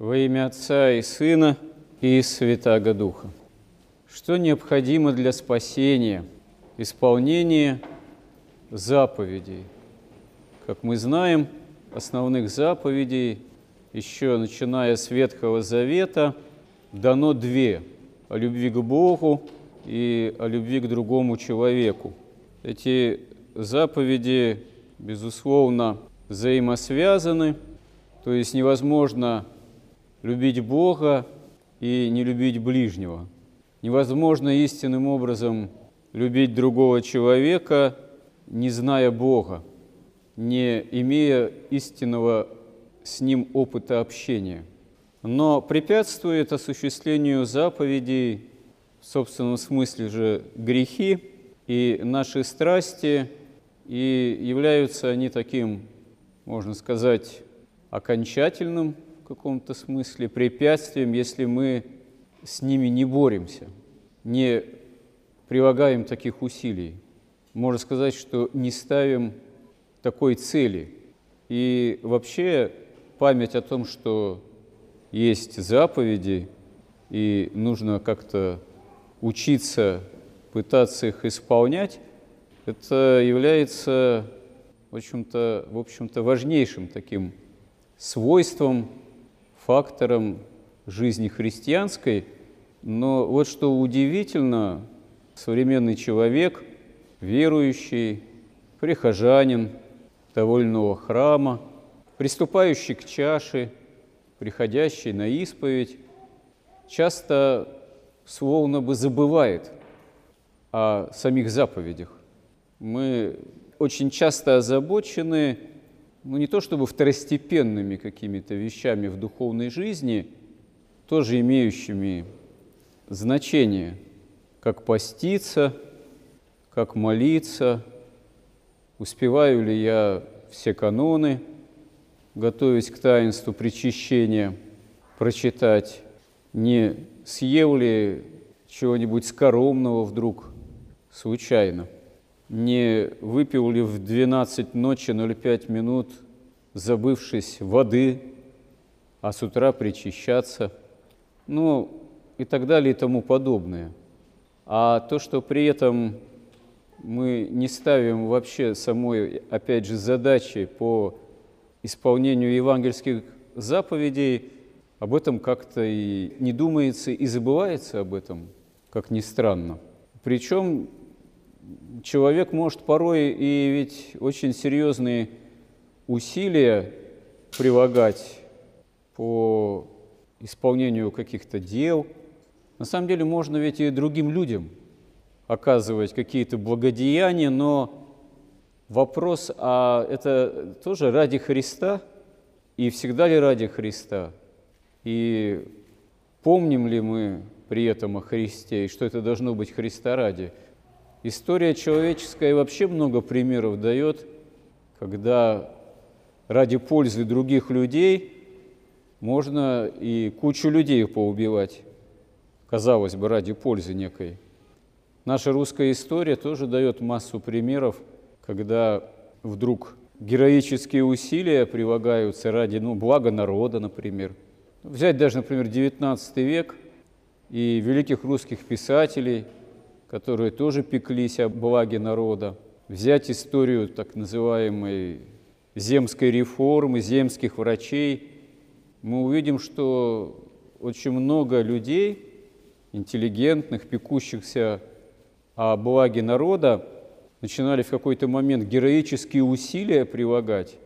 Во имя Отца и Сына и Святаго Духа. Что необходимо для спасения? Исполнение заповедей. Как мы знаем, основных заповедей, еще начиная с Ветхого Завета, дано две – о любви к Богу и о любви к другому человеку. Эти заповеди, безусловно, взаимосвязаны, то есть невозможно любить Бога и не любить ближнего. Невозможно истинным образом любить другого человека, не зная Бога, не имея истинного с Ним опыта общения. Но препятствует осуществлению заповедей, в собственном смысле же грехи и наши страсти, и являются они таким, можно сказать, окончательным каком-то смысле препятствием, если мы с ними не боремся, не прилагаем таких усилий. Можно сказать, что не ставим такой цели. И вообще память о том, что есть заповеди, и нужно как-то учиться, пытаться их исполнять, это является, в общем-то, в общем-то важнейшим таким свойством фактором жизни христианской, но вот что удивительно, современный человек, верующий, прихожанин довольного храма, приступающий к чаше, приходящий на исповедь, часто словно бы забывает о самих заповедях. Мы очень часто озабочены ну не то чтобы второстепенными какими-то вещами в духовной жизни, тоже имеющими значение, как поститься, как молиться, успеваю ли я все каноны, готовясь к таинству причащения, прочитать, не съел ли чего-нибудь скоромного вдруг случайно – не выпил ли в 12 ночи 0,5 минут, забывшись воды, а с утра причащаться, ну и так далее и тому подобное. А то, что при этом мы не ставим вообще самой, опять же, задачи по исполнению евангельских заповедей, об этом как-то и не думается, и забывается об этом, как ни странно. Причем человек может порой и ведь очень серьезные усилия прилагать по исполнению каких-то дел. На самом деле можно ведь и другим людям оказывать какие-то благодеяния, но вопрос, а это тоже ради Христа и всегда ли ради Христа? И помним ли мы при этом о Христе, и что это должно быть Христа ради – История человеческая вообще много примеров дает, когда ради пользы других людей можно и кучу людей поубивать, казалось бы, ради пользы некой. Наша русская история тоже дает массу примеров, когда вдруг героические усилия прилагаются ради ну, блага народа, например. Взять даже, например, XIX век и великих русских писателей – которые тоже пеклись о благе народа, взять историю так называемой земской реформы, земских врачей, мы увидим, что очень много людей, интеллигентных, пекущихся о благе народа, начинали в какой-то момент героические усилия прилагать,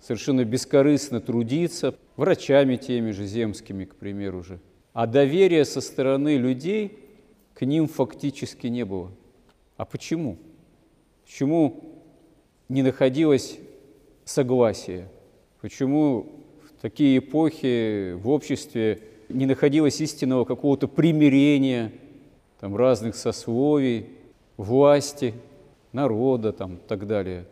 совершенно бескорыстно трудиться, врачами теми же земскими, к примеру же. А доверие со стороны людей к ним фактически не было. А почему? Почему не находилось согласия? Почему в такие эпохи в обществе не находилось истинного какого-то примирения там, разных сословий, власти, народа там, и так далее?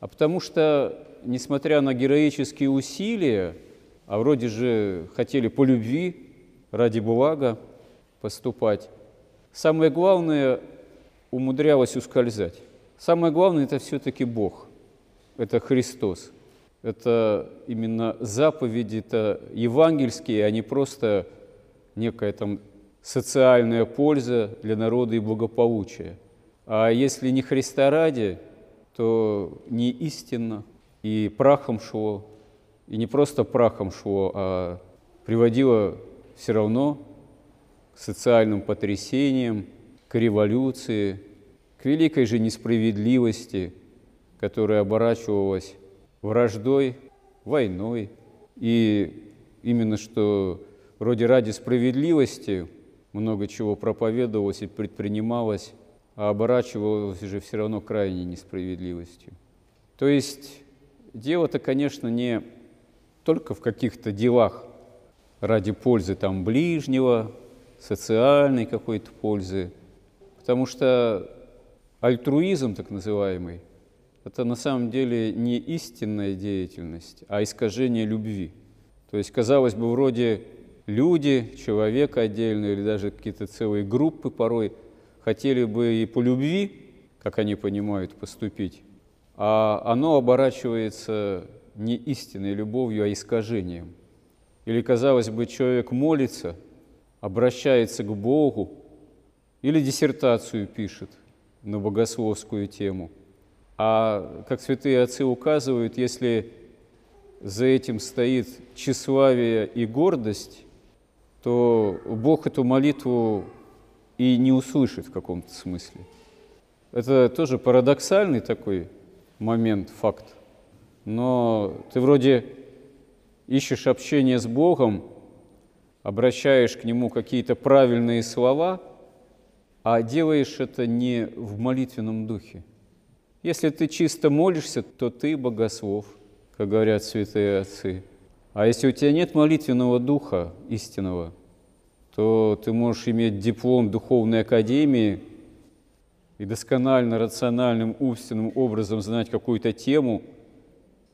А потому что, несмотря на героические усилия, а вроде же хотели по любви, ради блага поступать, Самое главное умудрялось ускользать. Самое главное – это все-таки Бог, это Христос. это именно заповеди, это евангельские, а не просто некая там социальная польза для народа и благополучия. А если не Христа ради, то не истинно, и прахом шло, и не просто прахом шло, а приводило все равно социальным потрясениям, к революции, к великой же несправедливости, которая оборачивалась враждой, войной. И именно что вроде ради справедливости много чего проповедовалось и предпринималось, а оборачивалось же все равно крайней несправедливостью. То есть дело-то, конечно, не только в каких-то делах ради пользы там ближнего, социальной какой-то пользы, потому что альтруизм так называемый – это на самом деле не истинная деятельность, а искажение любви. То есть, казалось бы, вроде люди, человек отдельно или даже какие-то целые группы порой хотели бы и по любви, как они понимают, поступить, а оно оборачивается не истинной любовью, а искажением. Или, казалось бы, человек молится, обращается к Богу, или диссертацию пишет на богословскую тему – а, как святые отцы указывают, если за этим стоит тщеславие и гордость, то Бог эту молитву и не услышит в каком-то смысле. Это тоже парадоксальный такой момент, факт. Но ты вроде ищешь общение с Богом, обращаешь к Нему какие-то правильные слова, а делаешь это не в молитвенном духе – если ты чисто молишься, то ты богослов, как говорят святые отцы. А если у тебя нет молитвенного духа истинного, то ты можешь иметь диплом духовной академии и досконально, рациональным, умственным образом знать какую-то тему,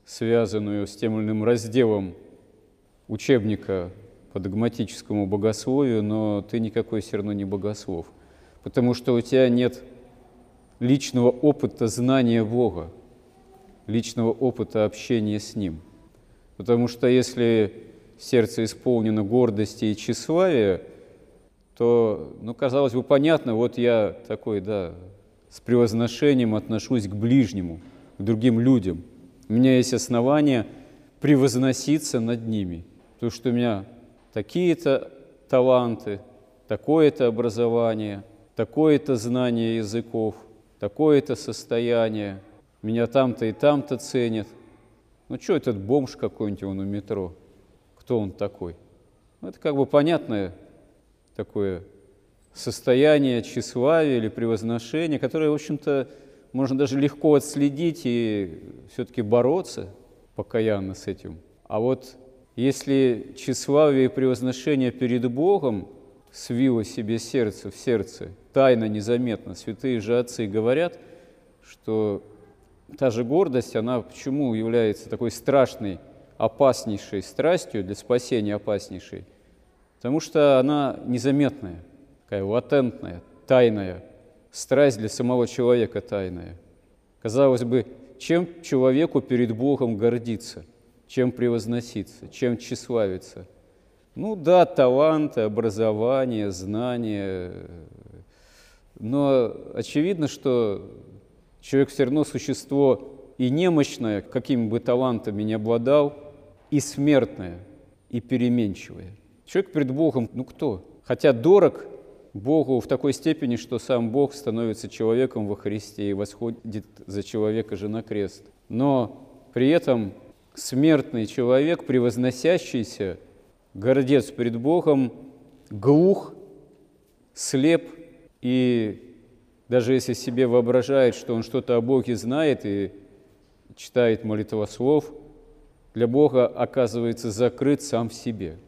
связанную с тем или иным разделом учебника по догматическому богословию, но ты никакой все равно не богослов, потому что у тебя нет личного опыта знания Бога, личного опыта общения с Ним. Потому что если сердце исполнено гордости и тщеславия, то, ну, казалось бы, понятно, вот я такой, да, с превозношением отношусь к ближнему, к другим людям. У меня есть основания превозноситься над ними, потому что у меня такие-то таланты, такое-то образование, такое-то знание языков – такое-то состояние, меня там-то и там-то ценят. Ну что этот бомж какой-нибудь он у метро? Кто он такой? Ну, это как бы понятное такое состояние тщеславия или превозношения, которое, в общем-то, можно даже легко отследить и все-таки бороться покаянно с этим. А вот если тщеславие и превозношение перед Богом свило себе сердце в сердце, тайно, незаметно. Святые же отцы говорят, что та же гордость, она почему является такой страшной, опаснейшей страстью для спасения опаснейшей? Потому что она незаметная, такая латентная, тайная, страсть для самого человека тайная. Казалось бы, чем человеку перед Богом гордиться, чем превозноситься, чем тщеславиться – ну да, таланты, образование, знания, но очевидно, что человек все равно существо и немощное, какими бы талантами не обладал, и смертное, и переменчивое. Человек перед Богом, ну кто? Хотя дорог Богу в такой степени, что сам Бог становится человеком во Христе и восходит за человека же на крест. Но при этом смертный человек, превозносящийся – гордец перед Богом, глух, слеп, и даже если себе воображает, что он что-то о Боге знает и читает молитвослов, для Бога оказывается закрыт сам в себе.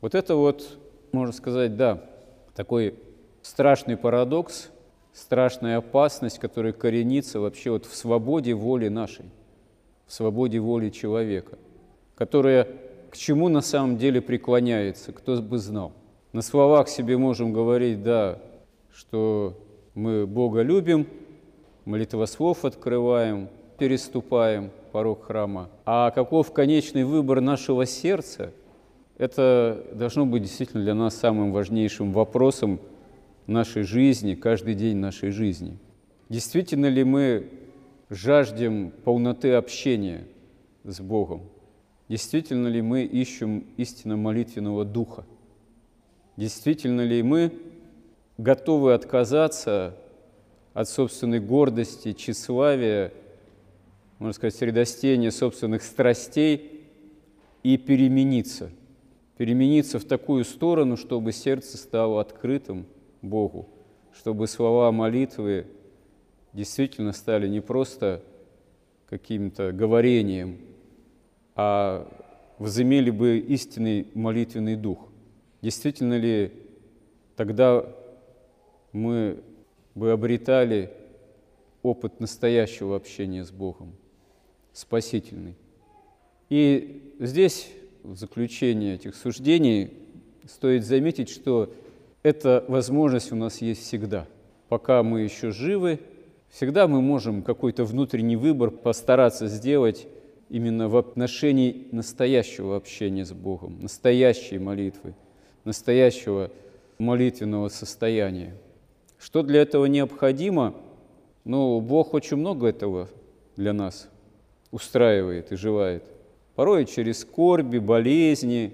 Вот это вот, можно сказать, да, такой страшный парадокс, страшная опасность, которая коренится вообще вот в свободе воли нашей, свободе воли человека, которая к чему на самом деле преклоняется, кто бы знал. На словах себе можем говорить, да, что мы Бога любим, молитвослов открываем, переступаем, порог храма, а каков конечный выбор нашего сердца, это должно быть действительно для нас самым важнейшим вопросом нашей жизни, каждый день нашей жизни. Действительно ли мы жаждем полноты общения с Богом? Действительно ли мы ищем истинно молитвенного духа? Действительно ли мы готовы отказаться от собственной гордости, тщеславия, можно сказать, средостения собственных страстей и перемениться. Перемениться в такую сторону, чтобы сердце стало открытым Богу, чтобы слова молитвы действительно стали не просто каким-то говорением, а возымели бы истинный молитвенный дух. Действительно ли тогда мы бы обретали опыт настоящего общения с Богом, спасительный. И здесь, в заключение этих суждений, стоит заметить, что эта возможность у нас есть всегда. Пока мы еще живы, всегда мы можем какой-то внутренний выбор постараться сделать именно в отношении настоящего общения с Богом, настоящей молитвы, настоящего молитвенного состояния. Что для этого необходимо? Ну, Бог очень много этого для нас устраивает и желает. Порой через скорби, болезни,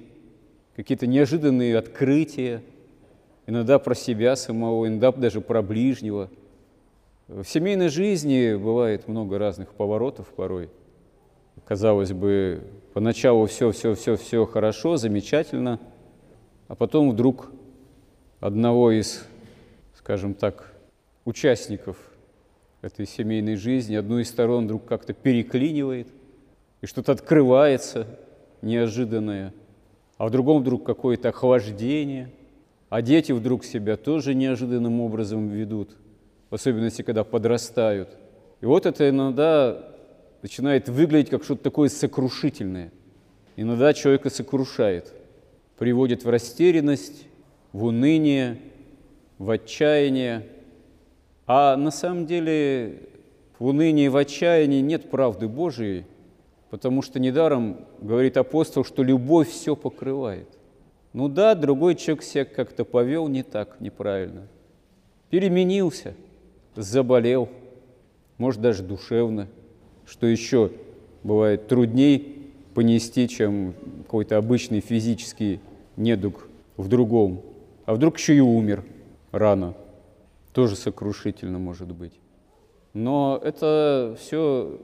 какие-то неожиданные открытия, иногда про себя самого, иногда даже про ближнего. В семейной жизни бывает много разных поворотов порой. Казалось бы, поначалу все, все, все, все хорошо, замечательно, а потом вдруг одного из скажем так, участников этой семейной жизни, одну из сторон вдруг как-то переклинивает, и что-то открывается неожиданное, а в другом вдруг какое-то охлаждение, а дети вдруг себя тоже неожиданным образом ведут, в особенности, когда подрастают. И вот это иногда начинает выглядеть как что-то такое сокрушительное. Иногда человека сокрушает, приводит в растерянность, в уныние, в отчаяние. А на самом деле в унынии, в отчаянии нет правды Божией, потому что недаром говорит апостол, что любовь все покрывает. Ну да, другой человек себя как-то повел не так, неправильно. Переменился, заболел, может даже душевно, что еще бывает трудней понести, чем какой-то обычный физический недуг в другом. А вдруг еще и умер – рано. Тоже сокрушительно может быть. Но это все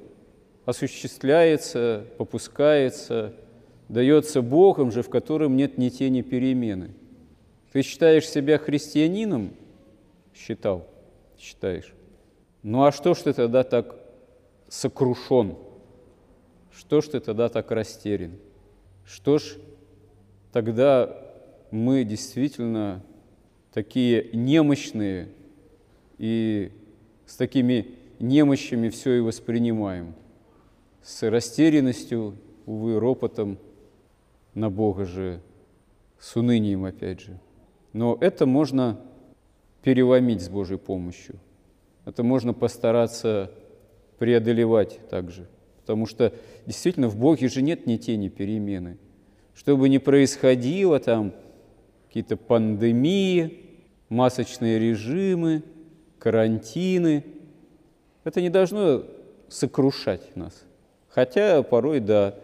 осуществляется, попускается, дается Богом же, в котором нет ни тени перемены. Ты считаешь себя христианином? Считал, считаешь. Ну а что ж ты тогда так сокрушен? Что ж ты тогда так растерян? Что ж тогда мы действительно такие немощные, и с такими немощами все и воспринимаем, с растерянностью, увы, ропотом на Бога же, с унынием опять же. Но это можно переломить с Божьей помощью. Это можно постараться преодолевать также. Потому что действительно в Боге же нет ни тени перемены. Что бы ни происходило там, какие-то пандемии, масочные режимы, карантины. Это не должно сокрушать нас. Хотя порой, да,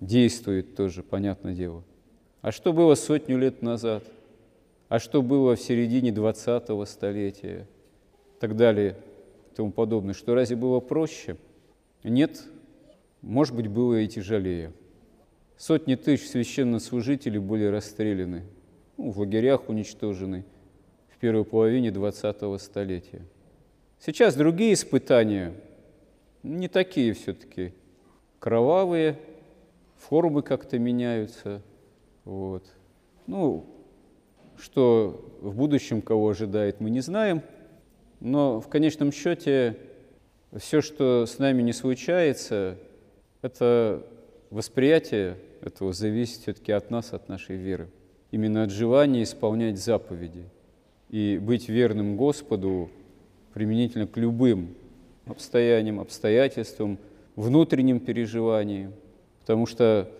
действует тоже, понятное дело. А что было сотню лет назад? А что было в середине 20-го столетия? Так далее, тому подобное. Что разве было проще? Нет, может быть, было и тяжелее. Сотни тысяч священнослужителей были расстреляны, ну, в лагерях уничтожены – первой половине 20-го столетия. Сейчас другие испытания, не такие все-таки кровавые, формы как-то меняются. Вот. Ну, что в будущем кого ожидает, мы не знаем, но в конечном счете все, что с нами не случается, это восприятие этого зависит все-таки от нас, от нашей веры. Именно от желания исполнять заповеди – и быть верным Господу применительно к любым обстояниям, обстоятельствам, внутреннем переживании, потому что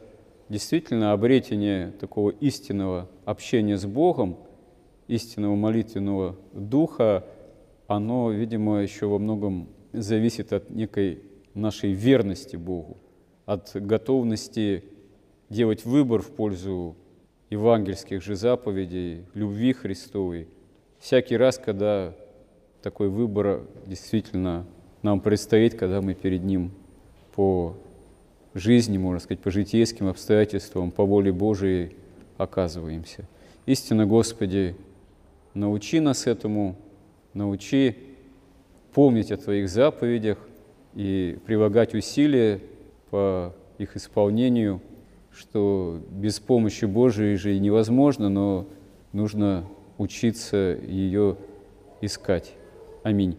действительно обретение такого истинного общения с Богом, истинного молитвенного духа, оно, видимо, еще во многом зависит от некой нашей верности Богу, от готовности делать выбор в пользу евангельских же заповедей, любви Христовой. Всякий раз, когда такой выбор действительно нам предстоит, когда мы перед Ним по жизни, можно сказать, по житейским обстоятельствам, по воле Божией оказываемся. Истинно, Господи, научи нас этому, научи помнить о Твоих заповедях и прилагать усилия по их исполнению, что без помощи Божией же невозможно, но нужно учиться ее искать. Аминь.